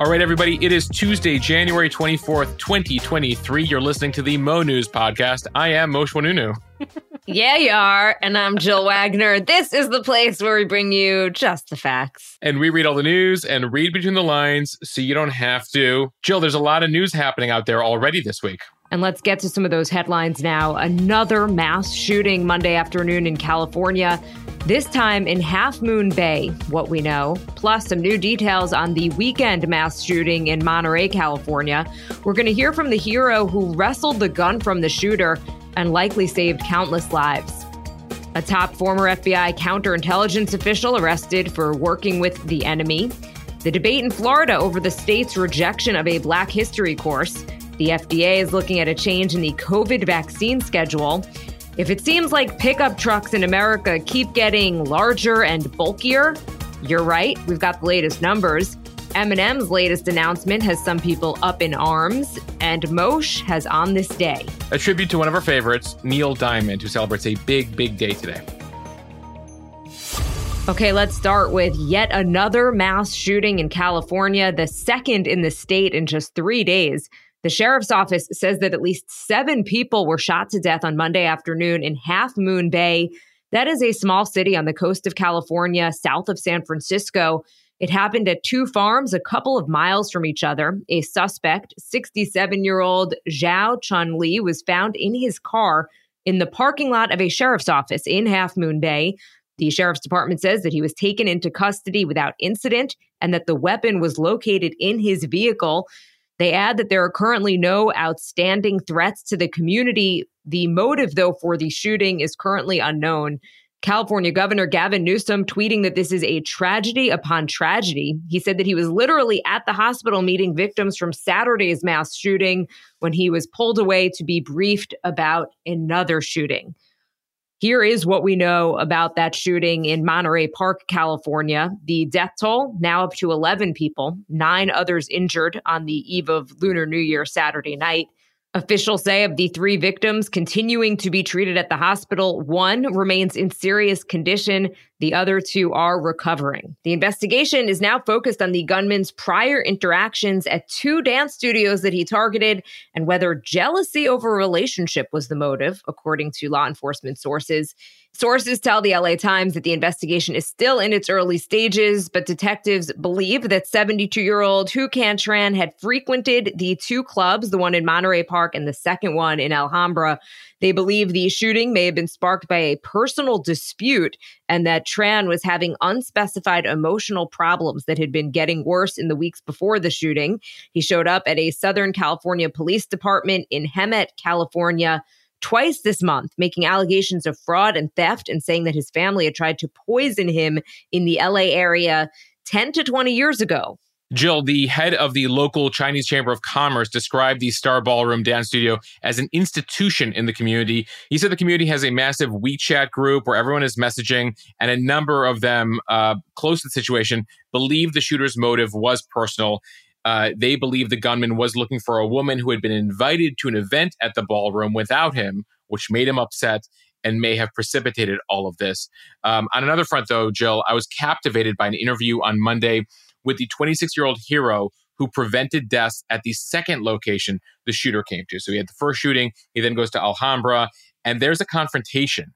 All right, everybody, it is Tuesday, January 24th, 2023. You're listening to the Mo News Podcast. I am Mosheh Oinounou. yeah, you are. And I'm Jill Wagner. This is the place where we bring you just the facts. And we read all the news and read between the lines so you don't have to. Jill, there's a lot of news happening out there already this week. And let's get to some of those headlines now. Another mass shooting Monday afternoon in California, this time in Half Moon Bay, what we know, plus some new details on the weekend mass shooting in Monterey, California. We're going to hear from the hero who wrestled the gun from the shooter and likely saved countless lives. A top former FBI counterintelligence official arrested for working with the enemy. The debate in Florida over the state's rejection of a Black History course the FDA is looking at a change in the COVID vaccine schedule. If it seems like pickup trucks in America keep getting larger and bulkier, you're right. We've got the latest numbers. M&M's latest announcement has some people up in arms, and Mosheh has on this day. A tribute to one of our favorites, Neil Diamond, who celebrates a big, big day today. Okay, let's start with yet another mass shooting in California, the second in the state in just three days. The sheriff's office says that at least seven people were shot to death on Monday afternoon in Half Moon Bay. That is a small city on the coast of California, south of San Francisco. It happened at two farms a couple of miles from each other. A suspect, 67 year old Zhao Chun Li, was found in his car in the parking lot of a sheriff's office in Half Moon Bay. The sheriff's department says that he was taken into custody without incident and that the weapon was located in his vehicle. They add that there are currently no outstanding threats to the community. The motive, though, for the shooting is currently unknown. California Governor Gavin Newsom tweeting that this is a tragedy upon tragedy. He said that he was literally at the hospital meeting victims from Saturday's mass shooting when he was pulled away to be briefed about another shooting. Here is what we know about that shooting in Monterey Park, California. The death toll now up to 11 people, nine others injured on the eve of Lunar New Year Saturday night. Officials say of the three victims continuing to be treated at the hospital, one remains in serious condition. The other two are recovering. The investigation is now focused on the gunman's prior interactions at two dance studios that he targeted and whether jealousy over a relationship was the motive, according to law enforcement sources. Sources tell the LA Times that the investigation is still in its early stages, but detectives believe that 72 year old Huu Can Tran had frequented the two clubs, the one in Monterey Park and the second one in Alhambra. They believe the shooting may have been sparked by a personal dispute and that Tran was having unspecified emotional problems that had been getting worse in the weeks before the shooting. He showed up at a Southern California Police Department in Hemet, California twice this month, making allegations of fraud and theft and saying that his family had tried to poison him in the LA area 10 to 20 years ago. Jill, the head of the local Chinese Chamber of Commerce, described the Star Ballroom Dance Studio as an institution in the community. He said the community has a massive WeChat group where everyone is messaging, and a number of them uh, close to the situation believe the shooter's motive was personal. Uh, they believe the gunman was looking for a woman who had been invited to an event at the ballroom without him, which made him upset and may have precipitated all of this. Um, on another front, though, Jill, I was captivated by an interview on Monday with the 26 year old hero who prevented deaths at the second location the shooter came to. So he had the first shooting, he then goes to Alhambra, and there's a confrontation.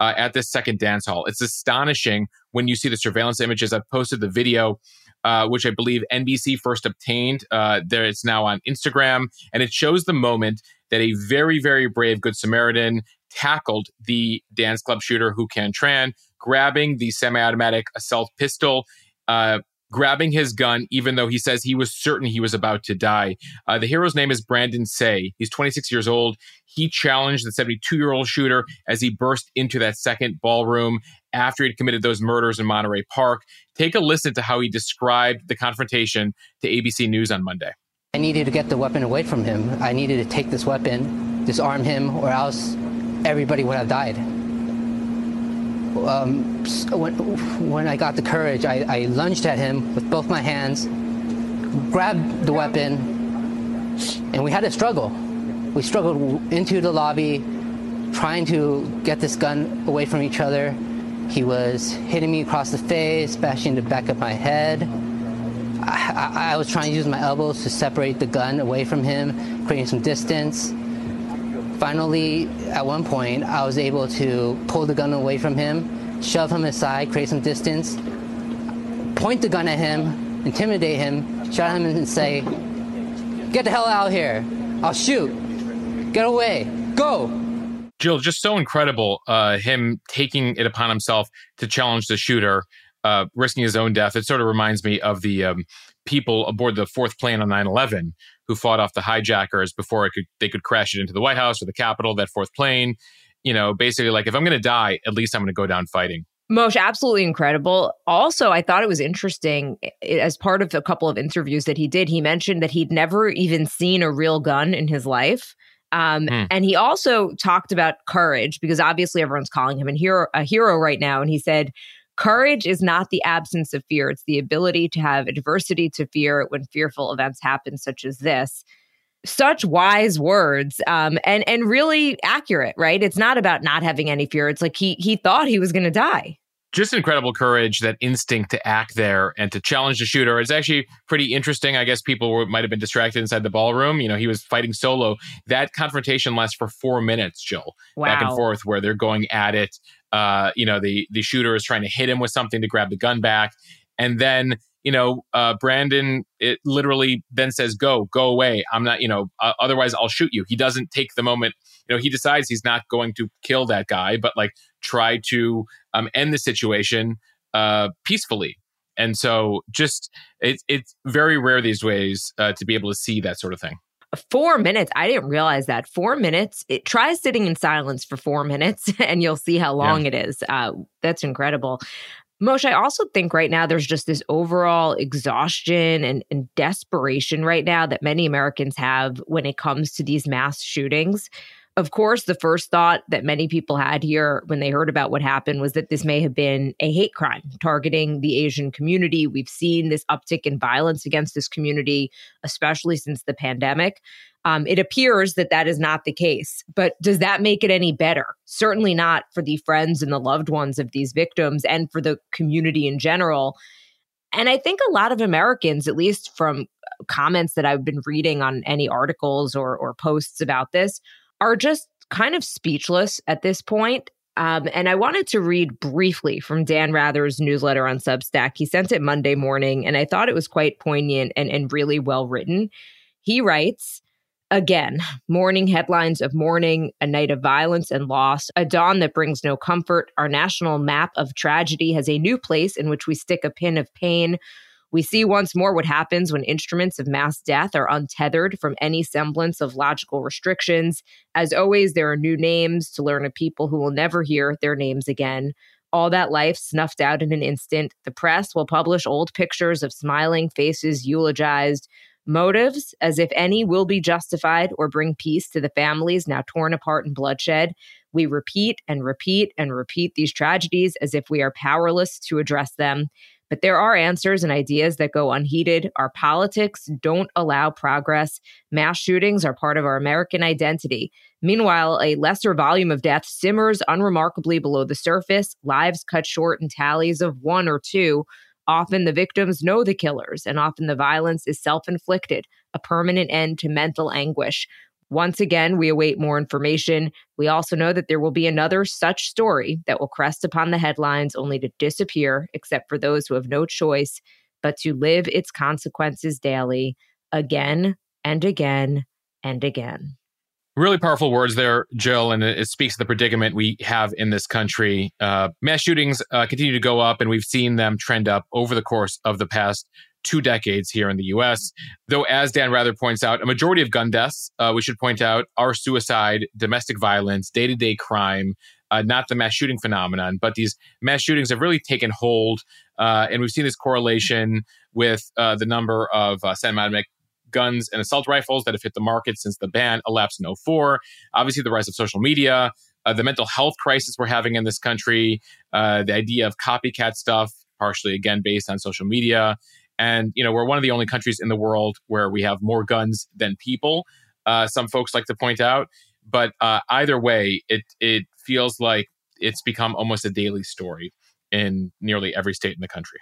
Uh, at this second dance hall. It's astonishing when you see the surveillance images. I've posted the video uh, which I believe NBC first obtained. Uh, there, it's now on Instagram, and it shows the moment that a very, very brave Good Samaritan tackled the dance club shooter Huu Can Tran, grabbing the semi-automatic assault pistol. Uh, grabbing his gun, even though he says he was certain he was about to die. Uh, the hero's name is Brandon Tsay. He's 26 years old. He challenged the 72 year old shooter as he burst into that second ballroom after he'd committed those murders in Monterey Park. Take a listen to how he described the confrontation to ABC News on Monday. I needed to get the weapon away from him. I needed to take this weapon, disarm him, or else everybody would have died. Um, when, when I got the courage, I, I lunged at him with both my hands, grabbed the weapon, and we had a struggle. We struggled into the lobby, trying to get this gun away from each other. He was hitting me across the face, bashing the back of my head. I, I, I was trying to use my elbows to separate the gun away from him, creating some distance. Finally, at one point, I was able to pull the gun away from him, shove him aside, create some distance, point the gun at him, intimidate him, shout at him and say, Get the hell out of here. I'll shoot. Get away. Go. Jill, just so incredible, uh, him taking it upon himself to challenge the shooter, uh, risking his own death. It sort of reminds me of the um, people aboard the fourth plane on 9 11 who fought off the hijackers before it could, they could crash it into the White House or the Capitol, that fourth plane. You know, basically, like, if I'm going to die, at least I'm going to go down fighting. Mosheh, absolutely incredible. Also, I thought it was interesting as part of a couple of interviews that he did, he mentioned that he'd never even seen a real gun in his life. Um, mm. And he also talked about courage because obviously everyone's calling him a hero, a hero right now. And he said, Courage is not the absence of fear, it's the ability to have adversity to fear when fearful events happen, such as this. Such wise words, um, and and really accurate, right? It's not about not having any fear. It's like he he thought he was going to die just incredible courage, that instinct to act there and to challenge the shooter. It's actually pretty interesting. I guess people were, might have been distracted inside the ballroom. You know, he was fighting solo. That confrontation lasts for four minutes, Jill, wow. back and forth, where they're going at it. Uh, you know, the the shooter is trying to hit him with something to grab the gun back, and then you know, uh, Brandon it literally then says, "Go, go away. I'm not. You know, uh, otherwise I'll shoot you." He doesn't take the moment. You know, he decides he's not going to kill that guy, but like try to um, end the situation uh, peacefully. And so, just it's it's very rare these ways uh, to be able to see that sort of thing. Four minutes. I didn't realize that. Four minutes. It, try sitting in silence for four minutes, and you'll see how long yeah. it is. Uh, that's incredible. Mosheh, I also think right now there's just this overall exhaustion and, and, desperation right now that many Americans have when it comes to these mass shootings. Of course, the first thought that many people had here when they heard about what happened was that this may have been a hate crime targeting the Asian community. We've seen this uptick in violence against this community, especially since the pandemic. Um, it appears that that is not the case. But does that make it any better? Certainly not for the friends and the loved ones of these victims and for the community in general. And I think a lot of Americans, at least from comments that I've been reading on any articles or, or posts about this, are just kind of speechless at this point. Um, and I wanted to read briefly from Dan Rather's newsletter on Substack. He sent it Monday morning, and I thought it was quite poignant and, and really well written. He writes, Again, morning headlines of mourning, a night of violence and loss, a dawn that brings no comfort. Our national map of tragedy has a new place in which we stick a pin of pain we see once more what happens when instruments of mass death are untethered from any semblance of logical restrictions. As always, there are new names to learn of people who will never hear their names again. All that life snuffed out in an instant. The press will publish old pictures of smiling faces eulogized. Motives, as if any, will be justified or bring peace to the families now torn apart in bloodshed. We repeat and repeat and repeat these tragedies as if we are powerless to address them. But there are answers and ideas that go unheeded. Our politics don't allow progress. Mass shootings are part of our American identity. Meanwhile, a lesser volume of death simmers unremarkably below the surface, lives cut short in tallies of one or two. Often the victims know the killers, and often the violence is self inflicted, a permanent end to mental anguish. Once again, we await more information. We also know that there will be another such story that will crest upon the headlines only to disappear, except for those who have no choice but to live its consequences daily, again and again and again. Really powerful words there, Jill, and it, speaks to the predicament we have in this country. Uh, mass shootings uh, continue to go up, and we've seen them trend up over the course of the past two decades here in the US. Though, as Dan Rather points out, a majority of gun deaths, uh, we should point out, are suicide, domestic violence, day to day crime. Uh, not the mass shooting phenomenon, but these mass shootings have really taken hold. Uh, and we've seen this correlation with uh, the number of uh, semi-automatic guns and assault rifles that have hit the market since the ban elapsed in 04. Obviously, the rise of social media, uh, the mental health crisis we're having in this country, uh, the idea of copycat stuff, partially again based on social media, and, you know, we're one of the only countries in the world where we have more guns than people. Uh, some folks like to point out. But uh, either way, it, it feels like it's become almost a daily story in nearly every state in the country.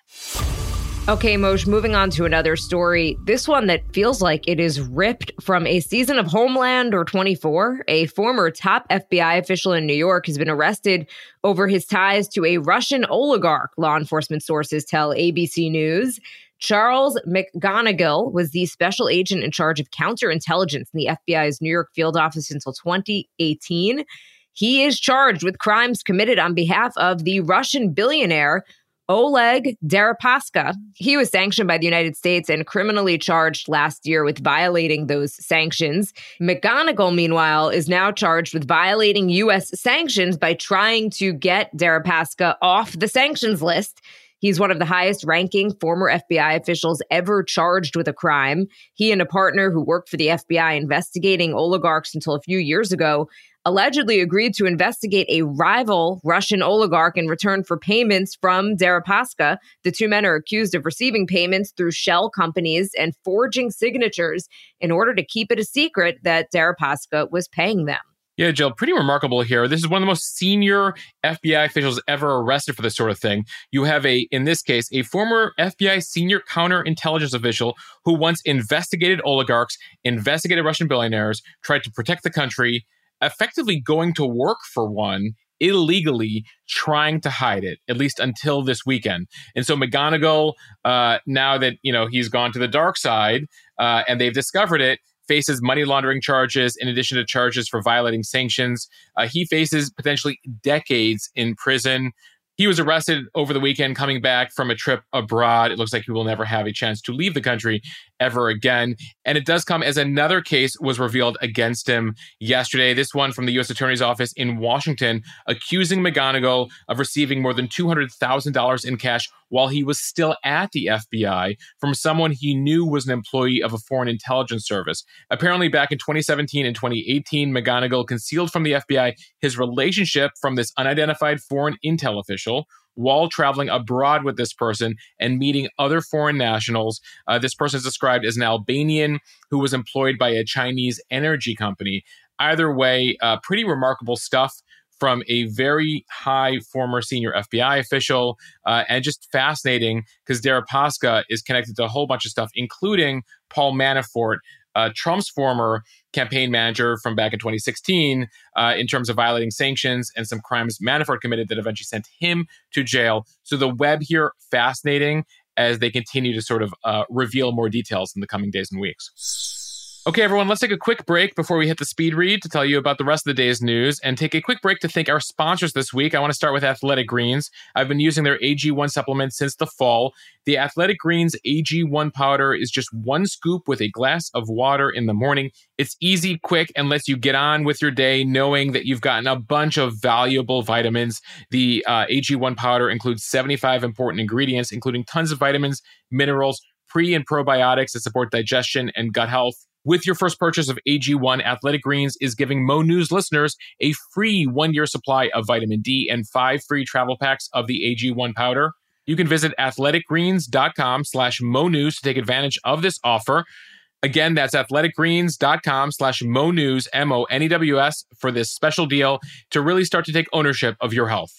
Okay, Mosheh, moving on to another story. This one that feels like it is ripped from a season of Homeland or 24. A former top FBI official in New York has been arrested over his ties to a Russian oligarch, law enforcement sources tell ABC News. Charles McGonigal was the special agent in charge of counterintelligence in the FBI's New York field office until 2018. He is charged with crimes committed on behalf of the Russian billionaire Oleg Deripaska. He was sanctioned by the United States and criminally charged last year with violating those sanctions. McGonigal, meanwhile, is now charged with violating U.S. sanctions by trying to get Deripaska off the sanctions list. He's one of the highest ranking former FBI officials ever charged with a crime. He and a partner who worked for the FBI investigating oligarchs until a few years ago allegedly agreed to investigate a rival Russian oligarch in return for payments from Deripaska. The two men are accused of receiving payments through shell companies and forging signatures in order to keep it a secret that Deripaska was paying them. Yeah, Jill, pretty remarkable here. This is one of the most senior FBI officials ever arrested for this sort of thing. You have a, in this case, a former FBI senior counterintelligence official who once investigated oligarchs, investigated Russian billionaires, tried to protect the country, effectively going to work for one illegally trying to hide it at least until this weekend and so mcgonigal uh, now that you know he's gone to the dark side uh, and they've discovered it faces money laundering charges in addition to charges for violating sanctions. Uh, he faces potentially decades in prison. He was arrested over the weekend coming back from a trip abroad. It looks like he will never have a chance to leave the country ever again. And it does come as another case was revealed against him yesterday. This one from the U.S. Attorney's Office in Washington, accusing McGonigal of receiving more than $200,000 in cash while he was still at the FBI from someone he knew was an employee of a foreign intelligence service. Apparently, back in 2017 and 2018, McGonigal concealed from the FBI his relationship from this unidentified foreign intel official while traveling abroad with this person and meeting other foreign nationals. Uh, this person is described as an Albanian who was employed by a Chinese energy company. Either way, uh, pretty remarkable stuff from a very high former senior FBI official, uh, and just fascinating because Deripaska is connected to a whole bunch of stuff, including Paul Manafort, uh, Trump's former campaign manager from back in 2016 uh, in terms of violating sanctions and some crimes Manafort committed that eventually sent him to jail. So the web here, fascinating as they continue to sort of uh, reveal more details in the coming days and weeks. Okay, everyone, let's take a quick break before we hit the speed read to tell you about the rest of the day's news and take a quick break to thank our sponsors this week. I want to start with Athletic Greens. I've been using their AG1 supplement since the fall. The Athletic Greens AG1 powder is just one scoop with a glass of water in the morning. It's easy, quick, and lets you get on with your day knowing that you've gotten a bunch of valuable vitamins. The uh, AG1 powder includes 75 important ingredients, including tons of vitamins, minerals, pre and probiotics that support digestion and gut health with your first purchase of AG1, Athletic Greens is giving Mo News listeners a free one year supply of vitamin D and five free travel packs of the AG1 powder. You can visit athleticgreens.com slash Mo News to take advantage of this offer. Again, that's athleticgreens.com slash Mo News, M O N E W S, for this special deal to really start to take ownership of your health.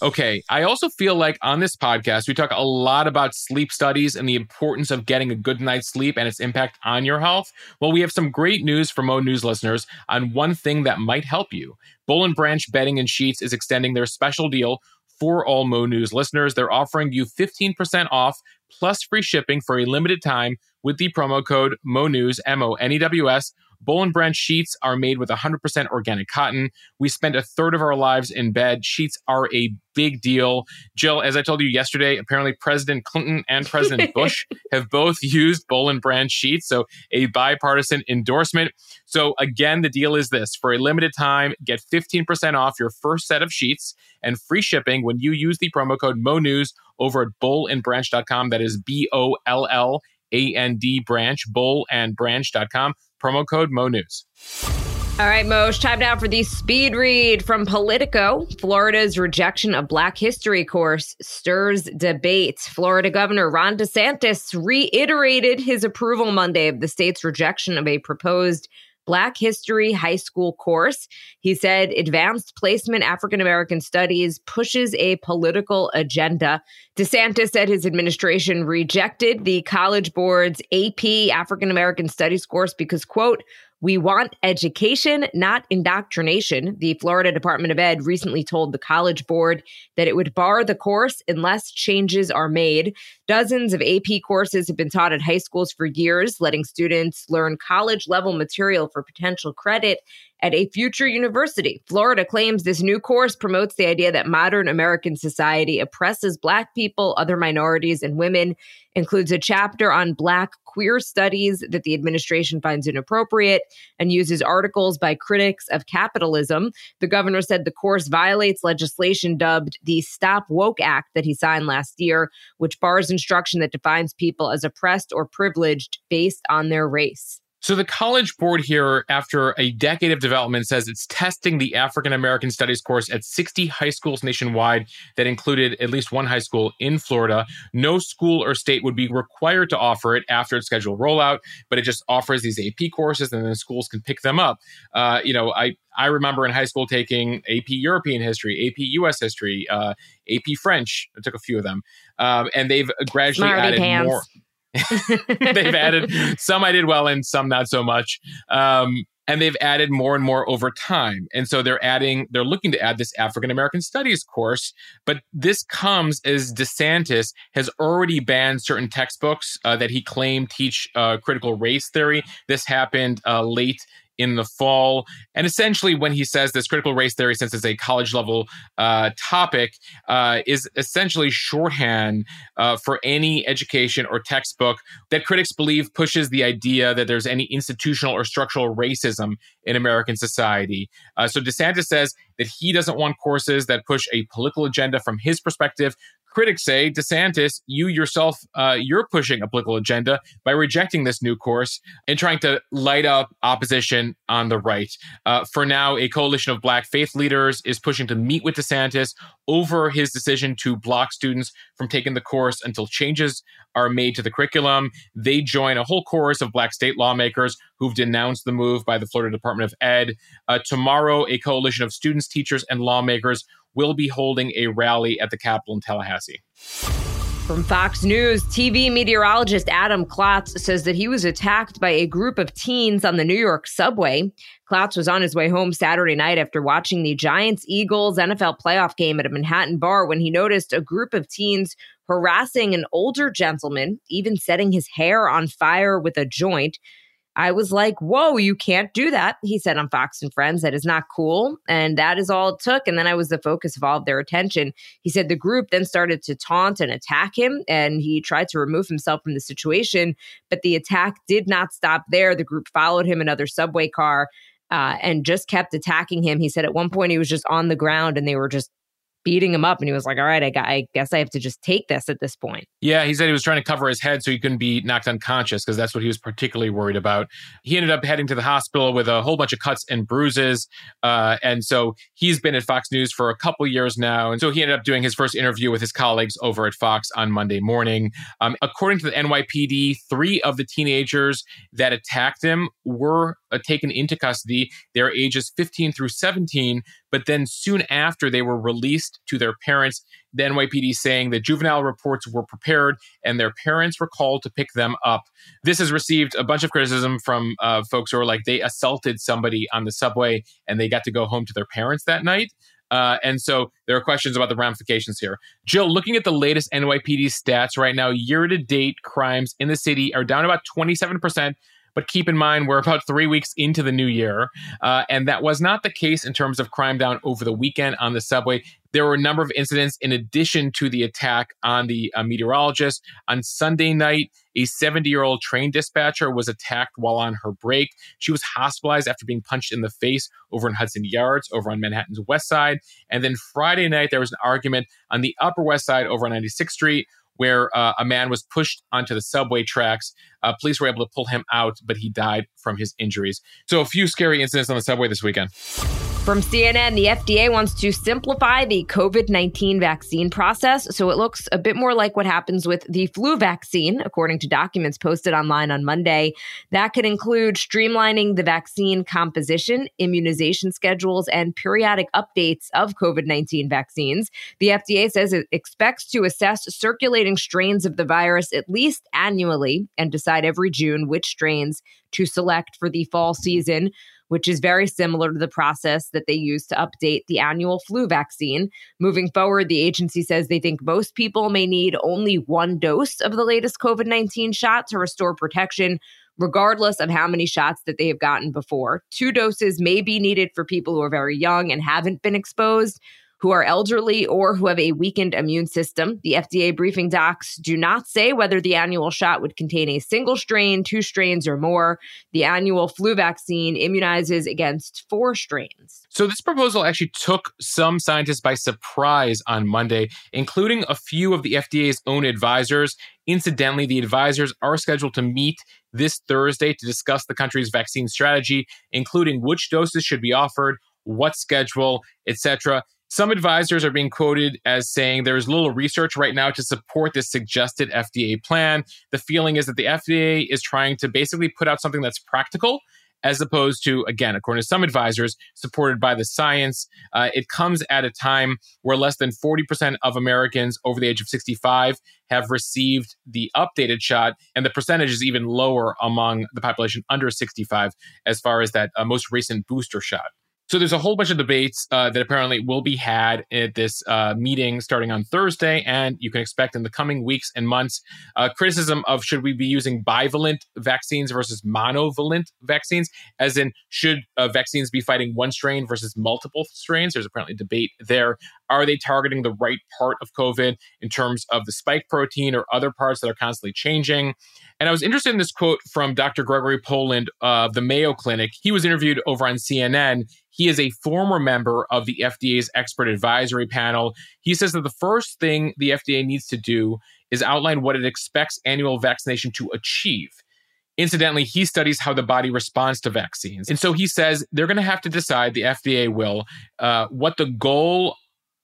Okay. I also feel like on this podcast, we talk a lot about sleep studies and the importance of getting a good night's sleep and its impact on your health. Well, we have some great news for Mo News listeners on one thing that might help you. Boll and Branch Bedding and Sheets is extending their special deal for all Mo News listeners. They're offering you 15% off plus free shipping for a limited time with the promo code MONEWS, M O N E W S Boll and Branch sheets are made with 100% organic cotton. We spend a third of our lives in bed. Sheets are a big deal. Jill, as I told you yesterday, apparently President Clinton and President Bush have both used Boll and Branch sheets. So a bipartisan endorsement. So again, the deal is this for a limited time, get 15% off your first set of sheets and free shipping when you use the promo code MONEWS over at bollandbranch.com. That is B O L L A N D branch, bollandbranch.com promo code MoNews. All right, Mosh, time now for the speed read from Politico. Florida's rejection of Black History course stirs debate. Florida Governor Ron DeSantis reiterated his approval Monday of the state's rejection of a proposed Black History High School course. He said advanced placement African American studies pushes a political agenda. DeSantis said his administration rejected the College Board's AP African American Studies course because, quote, we want education, not indoctrination. The Florida Department of Ed recently told the College Board that it would bar the course unless changes are made. Dozens of AP courses have been taught at high schools for years, letting students learn college level material for potential credit at a future university. Florida claims this new course promotes the idea that modern American society oppresses Black people, other minorities, and women, includes a chapter on Black queer studies that the administration finds inappropriate, and uses articles by critics of capitalism. The governor said the course violates legislation dubbed the Stop Woke Act that he signed last year, which bars instruction that defines people as oppressed or privileged based on their race. So the College Board here, after a decade of development, says it's testing the African American Studies course at 60 high schools nationwide that included at least one high school in Florida. No school or state would be required to offer it after its scheduled rollout, but it just offers these AP courses and then schools can pick them up. Uh, you know, I I remember in high school taking AP European history, AP US history, uh, AP French. I took a few of them, um, and they've gradually Smarty added pants. more. they've added some I did well in, some not so much. Um, and they've added more and more over time. And so they're adding, they're looking to add this African American Studies course. But this comes as DeSantis has already banned certain textbooks uh, that he claimed teach uh, critical race theory. This happened uh, late in the fall. And essentially, when he says this critical race theory, since it's a college level uh, topic, uh, is essentially shorthand uh, for any education or textbook that critics believe pushes the idea that there's any institutional or structural racism in American society. Uh, so DeSantis says that he doesn't want courses that push a political agenda from his perspective critics say, DeSantis, you yourself, uh, you're pushing a political agenda by rejecting this new course and trying to light up opposition on the right. Uh, for now, a coalition of black faith leaders is pushing to meet with DeSantis over his decision to block students from taking the course until changes are made to the curriculum. They join a whole chorus of black state lawmakers who've denounced the move by the Florida Department of Ed. Uh, tomorrow, a coalition of students, teachers, and lawmakers will be holding a rally at the Capitol in Tallahassee. From Fox News, TV meteorologist Adam Klotz says that he was attacked by a group of teens on the New York subway. Klotz was on his way home Saturday night after watching the Giants Eagles NFL playoff game at a Manhattan bar when he noticed a group of teens harassing an older gentleman, even setting his hair on fire with a joint. I was like, whoa, you can't do that. He said on Fox and Friends, that is not cool. And that is all it took. And then I was the focus of all of their attention. He said the group then started to taunt and attack him, and he tried to remove himself from the situation. But the attack did not stop there. The group followed him another subway car. Uh, and just kept attacking him. He said at one point he was just on the ground and they were just beating him up and he was like all right I, got, I guess i have to just take this at this point Yeah, he said he was trying to cover his head so he couldn't be knocked unconscious because that's what he was particularly worried about. He ended up heading to the hospital with a whole bunch of cuts and bruises. Uh, and so he's been at Fox News for a couple years now. And so he ended up doing his first interview with his colleagues over at Fox on Monday morning. Um, according to the NYPD, three of the teenagers that attacked him were taken into custody. They're ages 15 through 17, but then soon after they were released to their parents. The NYPD saying that juvenile reports were prepared and their parents were called to pick them up. This has received a bunch of criticism from uh, folks who are like they assaulted somebody on the subway and they got to go home to their parents that night. Uh, and so there are questions about the ramifications here. Jill, looking at the latest NYPD stats right now, year to date crimes in the city are down about 27%. But keep in mind, we're about three weeks into the new year. Uh, and that was not the case in terms of crime down over the weekend on the subway. There were a number of incidents in addition to the attack on the uh, meteorologist. On Sunday night, a 70 year old train dispatcher was attacked while on her break. She was hospitalized after being punched in the face over in Hudson Yards, over on Manhattan's west side. And then Friday night, there was an argument on the upper west side over on 96th Street where uh, a man was pushed onto the subway tracks. Uh, police were able to pull him out, but he died from his injuries. So, a few scary incidents on the subway this weekend. From CNN, the FDA wants to simplify the COVID 19 vaccine process so it looks a bit more like what happens with the flu vaccine, according to documents posted online on Monday. That could include streamlining the vaccine composition, immunization schedules, and periodic updates of COVID 19 vaccines. The FDA says it expects to assess circulating strains of the virus at least annually and decide every June which strains to select for the fall season which is very similar to the process that they use to update the annual flu vaccine. Moving forward, the agency says they think most people may need only one dose of the latest COVID 19 shot to restore protection. Regardless of how many shots that they have gotten before, two doses may be needed for people who are very young and haven't been exposed who are elderly or who have a weakened immune system. The FDA briefing docs do not say whether the annual shot would contain a single strain, two strains, or more. The annual flu vaccine immunizes against four strains. So, this proposal actually took some scientists by surprise on Monday, including a few of the FDA's own advisors. Incidentally, the advisors are scheduled to meet this Thursday to discuss the country's vaccine strategy, including which doses should be offered, what schedule, etc. Some advisors are being quoted as saying there's little research right now to support this suggested FDA plan. The feeling is that the FDA is trying to basically put out something that's practical as opposed to, again, according to some advisors, supported by the science. Uh, it comes at a time where less than 40% of Americans over the age of 65 have received the updated shot, and the percentage is even lower among the population under 65 as far as that uh, most recent booster shot. So there's a whole bunch of debates uh, that apparently will be had at this uh, meeting starting on Thursday, and you can expect in the coming weeks and months uh, criticism of should we be using bivalent vaccines versus monovalent vaccines, as in should uh, vaccines be fighting one strain versus multiple strains? There's apparently debate there. Are they targeting the right part of COVID in terms of the spike protein or other parts that are constantly changing? And I was interested in this quote from Dr. Gregory Poland of the Mayo Clinic. He was interviewed over on CNN. He is a former member of the FDA's expert advisory panel. He says that the first thing the FDA needs to do is outline what it expects annual vaccination to achieve. Incidentally, he studies how the body responds to vaccines. And so he says they're going to have to decide, the FDA will, uh, what the goal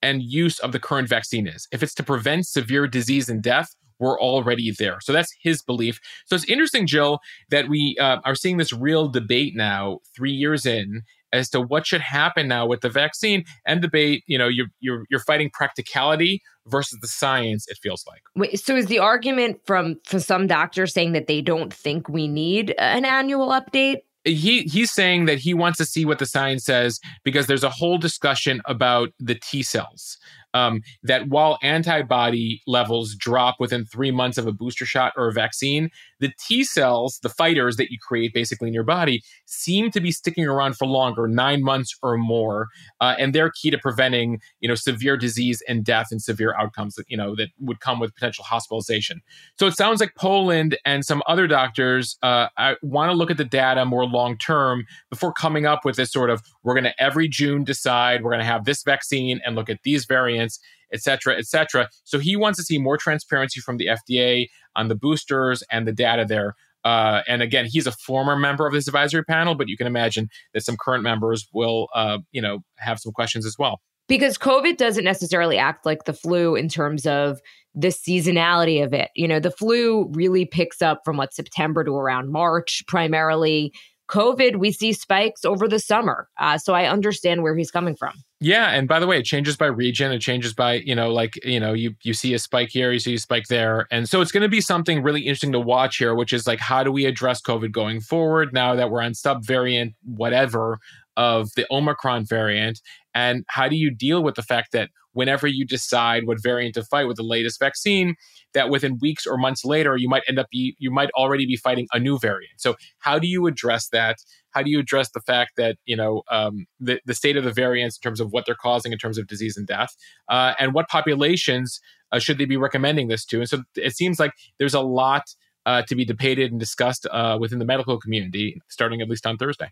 and use of the current vaccine is. If it's to prevent severe disease and death, we're already there. So that's his belief. So it's interesting, Jill, that we uh, are seeing this real debate now, three years in, as to what should happen now with the vaccine and debate. You know, you're you're you're fighting practicality versus the science. It feels like. Wait, so is the argument from from some doctors saying that they don't think we need an annual update? he he's saying that he wants to see what the science says because there's a whole discussion about the T cells um, that while antibody levels drop within three months of a booster shot or a vaccine, the T cells, the fighters that you create basically in your body, seem to be sticking around for longer, nine months or more, uh, and they're key to preventing you know severe disease and death and severe outcomes that you know that would come with potential hospitalization. So it sounds like Poland and some other doctors uh, want to look at the data more long term before coming up with this sort of we're going to every June decide we're going to have this vaccine and look at these variants et cetera, et cetera. So he wants to see more transparency from the FDA on the boosters and the data there. Uh, and again, he's a former member of this advisory panel, but you can imagine that some current members will, uh, you know, have some questions as well. Because COVID doesn't necessarily act like the flu in terms of the seasonality of it. You know, the flu really picks up from what September to around March, primarily. COVID, we see spikes over the summer. Uh, so I understand where he's coming from. Yeah, and by the way, it changes by region. It changes by you know, like you know, you you see a spike here, you see a spike there, and so it's going to be something really interesting to watch here, which is like how do we address COVID going forward now that we're on subvariant whatever of the Omicron variant, and how do you deal with the fact that whenever you decide what variant to fight with the latest vaccine, that within weeks or months later you might end up be you might already be fighting a new variant. So how do you address that? How do you address the fact that you know um, the the state of the variants in terms of what they're causing in terms of disease and death, uh, and what populations uh, should they be recommending this to? And so it seems like there's a lot uh, to be debated and discussed uh, within the medical community, starting at least on Thursday.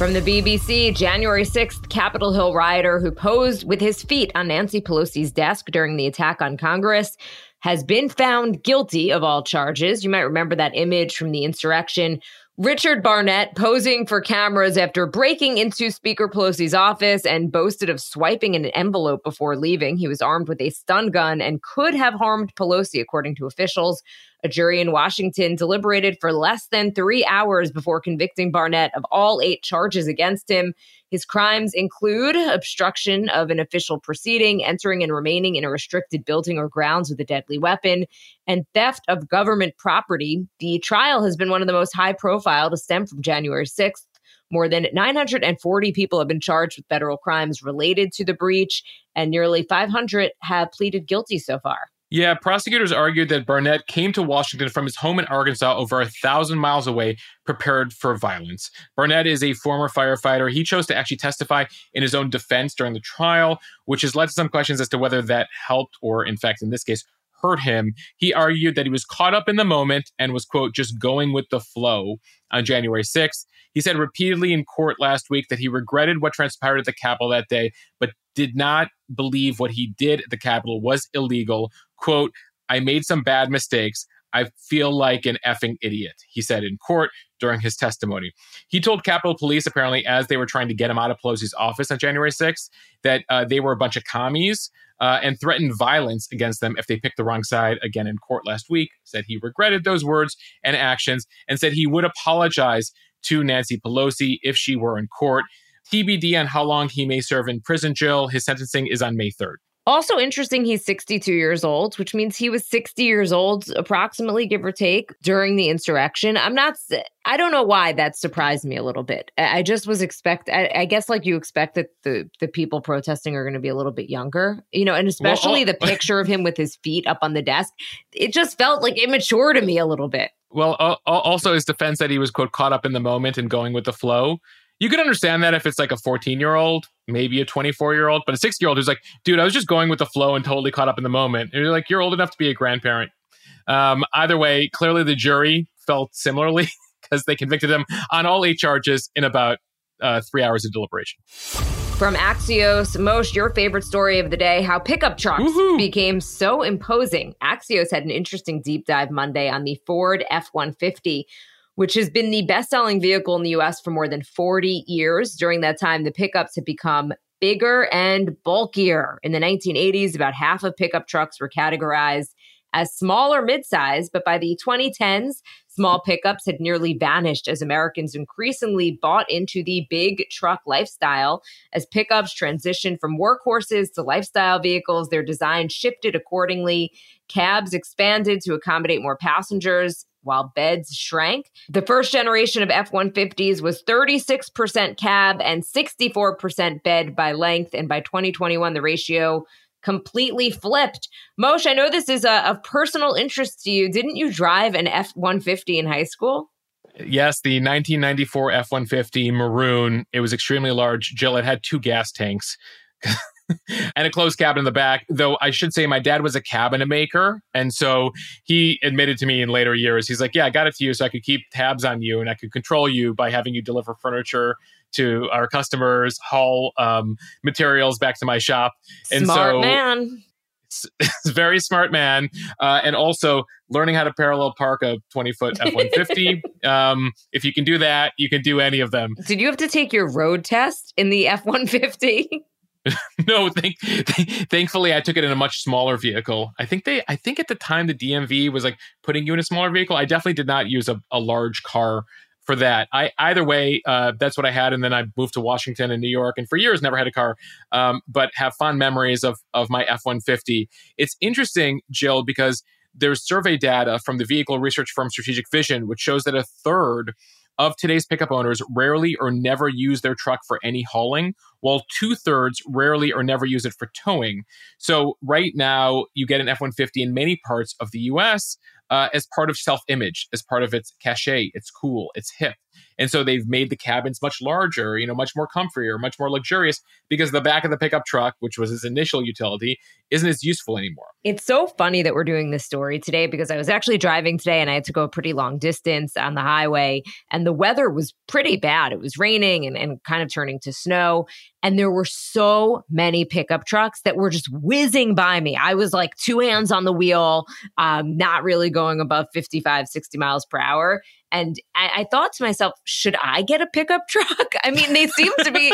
From the BBC, January 6th, Capitol Hill rioter who posed with his feet on Nancy Pelosi's desk during the attack on Congress has been found guilty of all charges. You might remember that image from the insurrection Richard Barnett posing for cameras after breaking into Speaker Pelosi's office and boasted of swiping an envelope before leaving. He was armed with a stun gun and could have harmed Pelosi, according to officials. A jury in Washington deliberated for less than three hours before convicting Barnett of all eight charges against him. His crimes include obstruction of an official proceeding, entering and remaining in a restricted building or grounds with a deadly weapon, and theft of government property. The trial has been one of the most high profile to stem from January 6th. More than 940 people have been charged with federal crimes related to the breach, and nearly 500 have pleaded guilty so far. Yeah, prosecutors argued that Barnett came to Washington from his home in Arkansas over a thousand miles away, prepared for violence. Barnett is a former firefighter. He chose to actually testify in his own defense during the trial, which has led to some questions as to whether that helped or, in fact, in this case, hurt him. He argued that he was caught up in the moment and was, quote, just going with the flow on January 6th. He said repeatedly in court last week that he regretted what transpired at the Capitol that day, but did not believe what he did at the Capitol was illegal. Quote, I made some bad mistakes. I feel like an effing idiot, he said in court during his testimony. He told Capitol Police, apparently, as they were trying to get him out of Pelosi's office on January 6th, that uh, they were a bunch of commies uh, and threatened violence against them if they picked the wrong side again in court last week. Said he regretted those words and actions and said he would apologize to Nancy Pelosi if she were in court. TBD on how long he may serve in prison, Jill. His sentencing is on May 3rd. Also interesting, he's 62 years old, which means he was 60 years old, approximately, give or take, during the insurrection. I'm not, I don't know why that surprised me a little bit. I just was expect, I, I guess, like you expect that the the people protesting are going to be a little bit younger, you know, and especially well, oh, the picture of him with his feet up on the desk. It just felt like immature to me a little bit. Well, uh, also his defense that he was quote caught up in the moment and going with the flow you can understand that if it's like a 14 year old, maybe a 24 year old, but a six year old who's like, dude, I was just going with the flow and totally caught up in the moment. And you're like, you're old enough to be a grandparent. Um, either way, clearly the jury felt similarly because they convicted him on all eight charges in about uh, three hours of deliberation. From Axios, Mosheh, your favorite story of the day, how pickup trucks Woo-hoo. became so imposing. Axios had an interesting deep dive Monday on the Ford F 150 which has been the best selling vehicle in the US for more than 40 years. During that time, the pickups have become bigger and bulkier. In the 1980s, about half of pickup trucks were categorized as small or midsize, but by the 2010s, small pickups had nearly vanished as Americans increasingly bought into the big truck lifestyle. As pickups transitioned from workhorses to lifestyle vehicles, their design shifted accordingly. Cabs expanded to accommodate more passengers while beds shrank. The first generation of F 150s was 36% cab and 64% bed by length. And by 2021, the ratio completely flipped. Mosheh, I know this is a, of personal interest to you. Didn't you drive an F 150 in high school? Yes, the 1994 F 150 maroon. It was extremely large. Jill, it had two gas tanks. and a closed cabin in the back. Though I should say, my dad was a cabinet maker. And so he admitted to me in later years, he's like, Yeah, I got it to you so I could keep tabs on you and I could control you by having you deliver furniture to our customers, haul um, materials back to my shop. And smart so, man. very smart man. Uh, and also learning how to parallel park a 20 foot F 150. um, if you can do that, you can do any of them. Did you have to take your road test in the F 150? no, thank, th- thankfully I took it in a much smaller vehicle. I think they, I think at the time the DMV was like putting you in a smaller vehicle. I definitely did not use a, a large car for that. I either way, uh, that's what I had, and then I moved to Washington and New York, and for years never had a car, um, but have fond memories of of my F one fifty. It's interesting, Jill, because there's survey data from the vehicle research firm Strategic Vision, which shows that a third of today's pickup owners rarely or never use their truck for any hauling, while two thirds rarely or never use it for towing. So, right now, you get an F 150 in many parts of the US uh, as part of self image, as part of its cachet. It's cool, it's hip. And so they've made the cabins much larger, you know, much more comfier, or much more luxurious because the back of the pickup truck, which was its initial utility, isn't as useful anymore. It's so funny that we're doing this story today because I was actually driving today and I had to go a pretty long distance on the highway and the weather was pretty bad. It was raining and, and kind of turning to snow. And there were so many pickup trucks that were just whizzing by me. I was like two hands on the wheel, um, not really going above 55, 60 miles per hour. And I, I, thought to myself, should I get a pickup truck? I mean, they seem to be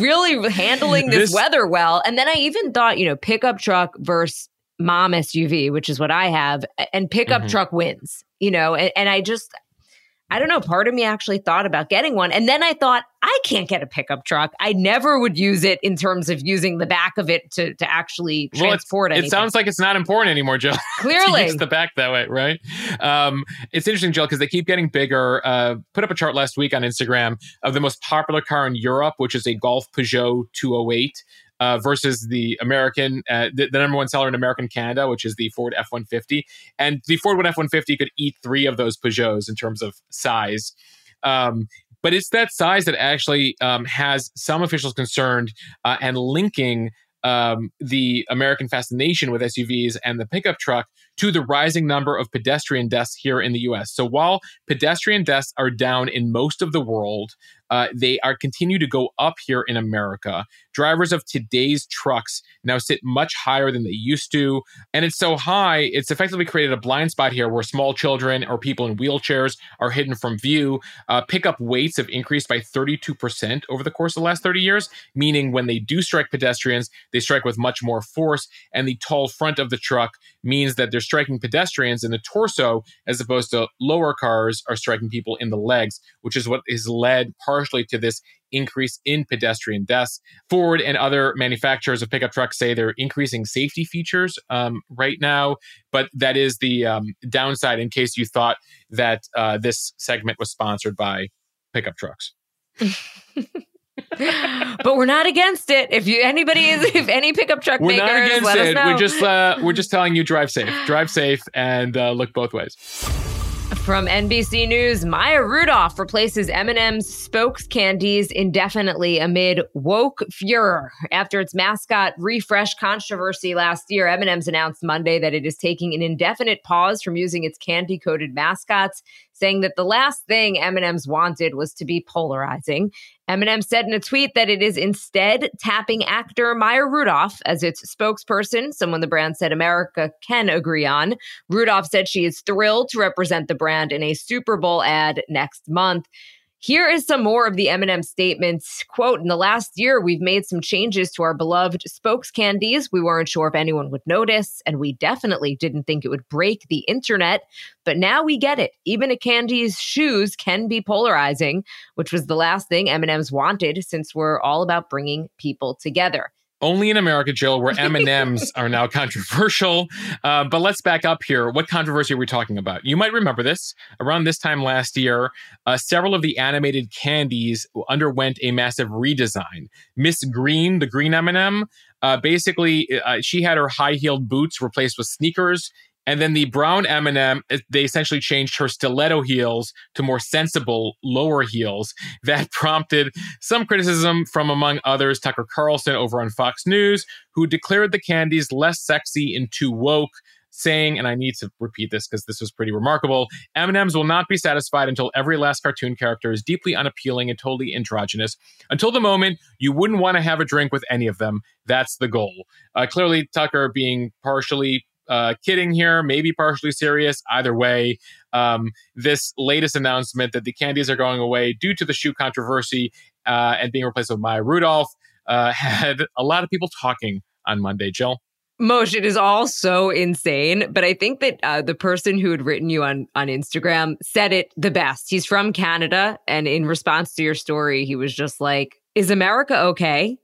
really handling this, this, weather well. And then I even thought, you know, pickup truck versus mom SUV, which is what I have, and pickup mm-hmm. truck wins, you know, and, and I just, I don't know. Part of me actually thought about getting one. And then I thought, I can't get a pickup truck. I never would use it in terms of using the back of it to, to actually transport it. It sounds like it's not important anymore, Jill. Clearly. use the back that way, right? Um, it's interesting, Jill, because they keep getting bigger. Uh, put up a chart last week on Instagram of the most popular car in Europe, which is a Golf Peugeot 208 uh, versus the American, uh, the, the, number one seller in American Canada, which is the Ford F 150. And the Ford F 150 could eat three of those Peugeots in terms of size. Um, but it's that size that actually um, has some officials concerned uh, and linking um, the American fascination with SUVs and the pickup truck to the rising number of pedestrian deaths here in the US. So while pedestrian deaths are down in most of the world, uh, they are continue to go up here in America. Drivers of today's trucks now sit much higher than they used to, and it's so high it's effectively created a blind spot here where small children or people in wheelchairs are hidden from view. Uh, pickup weights have increased by 32% over the course of the last 30 years, meaning when they do strike pedestrians, they strike with much more force, and the tall front of the truck means that they're striking pedestrians in the torso as opposed to lower cars are striking people in the legs, which is what has led part partially to this increase in pedestrian deaths. Ford and other manufacturers of pickup trucks say they're increasing safety features um, right now, but that is the um, downside in case you thought that uh, this segment was sponsored by pickup trucks. but we're not against it. If you anybody is, if any pickup truck we're makers, not against it. We're just uh, we're just telling you drive safe, drive safe, and uh, look both ways. From NBC News, Maya Rudolph replaces M&M's spokes candies indefinitely amid woke furor. After its mascot refresh controversy last year, M&M's announced Monday that it is taking an indefinite pause from using its candy-coated mascots saying that the last thing M&M's wanted was to be polarizing. M&M said in a tweet that it is instead tapping actor Maya Rudolph as its spokesperson, someone the brand said America can agree on. Rudolph said she is thrilled to represent the brand in a Super Bowl ad next month. Here is some more of the M&M statements. Quote, in the last year, we've made some changes to our beloved spokes candies. We weren't sure if anyone would notice, and we definitely didn't think it would break the internet. But now we get it. Even a candy's shoes can be polarizing, which was the last thing M&M's wanted since we're all about bringing people together only in America, Jill, where M and M's are now controversial. Uh, but let's back up here. What controversy are we talking about? You might remember this. Around this time last year, uh, several of the animated candies underwent a massive redesign. Miss Green, the green M and m uh, basically, uh, she had her high heeled boots replaced with sneakers. And then the brown M&M, they essentially changed her stiletto heels to more sensible lower heels. That prompted some criticism from, among others, Tucker Carlson over on Fox News, who declared the candies less sexy and too woke saying, and I need to repeat this because this was pretty remarkable, M&Ms will not be satisfied until every last cartoon character is deeply unappealing and totally androgynous. Until the moment you wouldn't want to have a drink with any of them. That's the goal. Uh, clearly, Tucker being partially uh, kidding here, maybe partially serious. Either way, um, this latest announcement that the candies are going away due to the shoe controversy uh, and being replaced with Maya Rudolph uh, had a lot of people talking on Monday. Jill. Mosheh, it is all so insane. But I think that uh, the person who had written you on on Instagram said it the best. He's from Canada, and in response to your story, he was just like, "Is America okay?"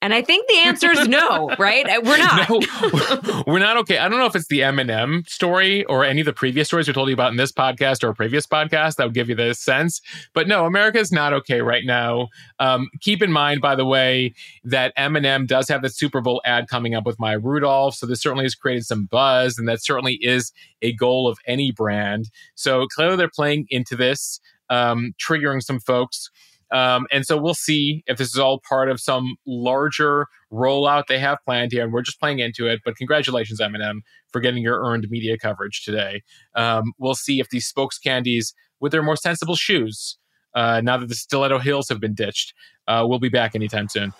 And I think the answer is no, right? Uh, we're not. no, we're not okay. I don't know if it's the M&M story or any of the previous stories we told you about in this podcast or a previous podcast that would give you this sense. But no, America is not okay right now. Um, keep in mind, by the way, that M&M does have the Super Bowl ad coming up with Maya Rudolph. So this certainly has created some buzz, and that certainly is a goal of any brand. So clearly they're playing into this, um, triggering some folks. Um, and so we'll see if this is all part of some larger rollout they have planned here. And we're just playing into it. But congratulations, M&M, for getting your earned media coverage today. Um, we'll see if these spokes candies, with their more sensible shoes, uh, now that the stiletto heels have been ditched, uh, will be back anytime soon.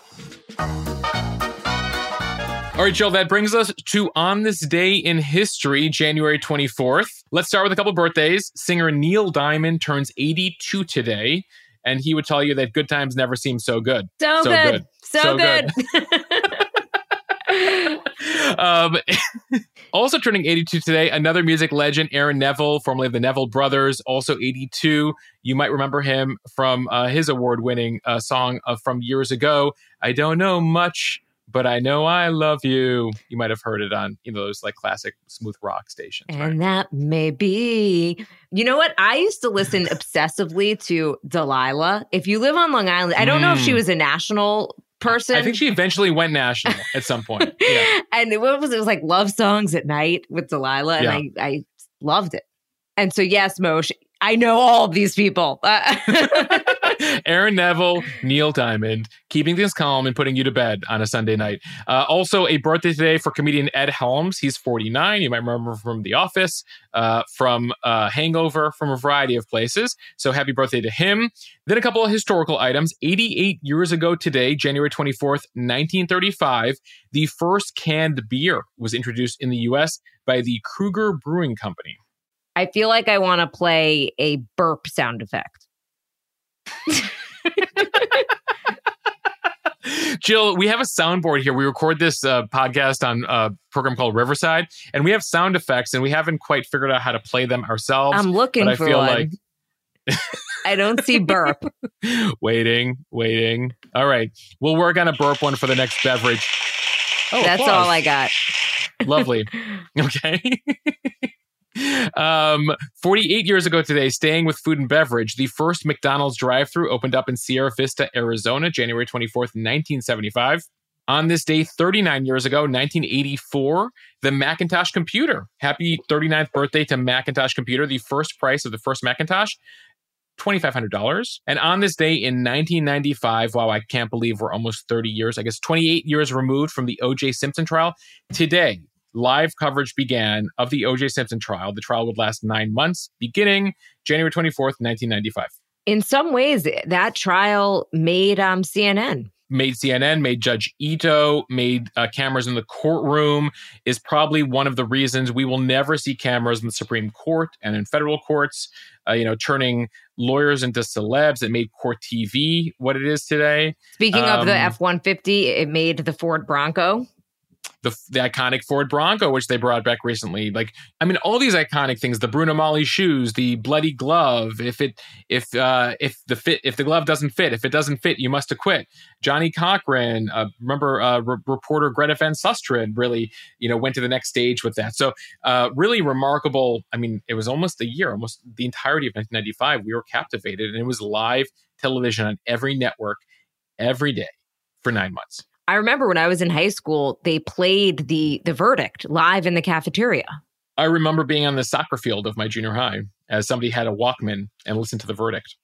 All right, Jill, that brings us to on this day in history, January 24th. Let's start with a couple birthdays. Singer Neil Diamond turns 82 today, and he would tell you that good times never seem so good. So, So good. good. So, So good. um, also turning 82 today, another music legend, Aaron Neville, formerly of the Neville Brothers, also 82. You might remember him from uh, his award winning uh, song uh, from years ago. I don't know much, but I know I love you. You might have heard it on you know those like classic smooth rock stations. right? And that may be. You know what? I used to listen obsessively to Delilah. If you live on Long Island, I don't know if she Mm. was a national person. I think she eventually went national at some point. Yeah. and it was it was like love songs at night with Delilah, and I I loved it. And so yes, Mosheh, I know all of these people. Uh, Aaron Neville, Neil Diamond, keeping things calm and putting you to bed on a Sunday night. Uh, also, a birthday today for comedian Ed Helms. He's 49. You might remember from The Office, uh, from uh, Hangover, from a variety of places. So, happy birthday to him. Then, a couple of historical items. 88 years ago today, January 24th, 1935, the first canned beer was introduced in the U.S. by the Krueger Brewing Company. I feel like I want to play a burp sound effect. Jill, we have a soundboard here. We record this uh, podcast on a program called Riverside, and we have sound effects, and we haven't quite figured out how to play them ourselves. I'm looking but I for feel one. like I don't see burp. waiting, waiting. All right, we'll work on a burp one for the next beverage. Oh, That's applause. all I got. Lovely. Okay. Um, 48 years ago today, staying with food and beverage, the first McDonald's drive through opened up in Sierra Vista, Arizona, January 24th, 1975. On this day, 39 years ago, 1984, the Macintosh computer. Happy 39th birthday to Macintosh computer. The first price of the first Macintosh, $2,500. And on this day in 1995, wow, I can't believe we're almost 30 years, I guess 28 years removed from the O.J. Simpson trial. Today, live coverage began of the O.J. Simpson trial. The trial would last nine months, beginning January 24th, 1995. In some ways, that trial made um, CNN. Made CNN, made Judge Ito, made uh, cameras in the courtroom, is probably one of the reasons we will never see cameras in the Supreme Court and in federal courts, uh, you know, turning lawyers into celebs. It made court TV what it is today. Speaking of the Um, F 150, it made the Ford Bronco. The the iconic Ford Bronco, which they brought back recently. Like, I mean, all these iconic things: the Bruno Magli shoes, the bloody glove. If it if uh, if the fit if the glove doesn't fit, if it doesn't fit, you must acquit. Johnnie Cochran, uh, remember uh, re- reporter Greta Van Susteren, really you know went to the next stage with that. So uh, really remarkable. I mean, it was almost a year, almost the entirety of 1995. We were captivated, and it was live television on every network every day for nine months. I remember when I was in high school, they played the the verdict live in the cafeteria. I remember being on the soccer field of my junior high as somebody had a Walkman and listened to the verdict.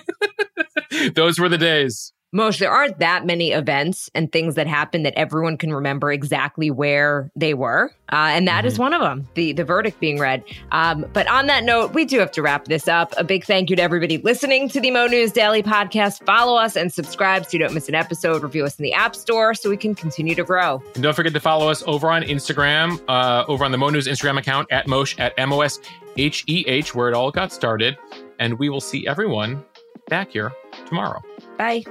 Those were the days. Most there aren't that many events and things that happen that everyone can remember exactly where they were, uh, and that is one of them. The the verdict being read. Um, but on that note, we do have to wrap this up. A big thank you to everybody listening to the Mo News Daily podcast. Follow us and subscribe so you don't miss an episode. Review us in the App Store so we can continue to grow. And don't forget to follow us over on Instagram, uh, over on the Mo News Instagram account at Mosh at M O S H E H, where it all got started. And we will see everyone back here tomorrow. Bye.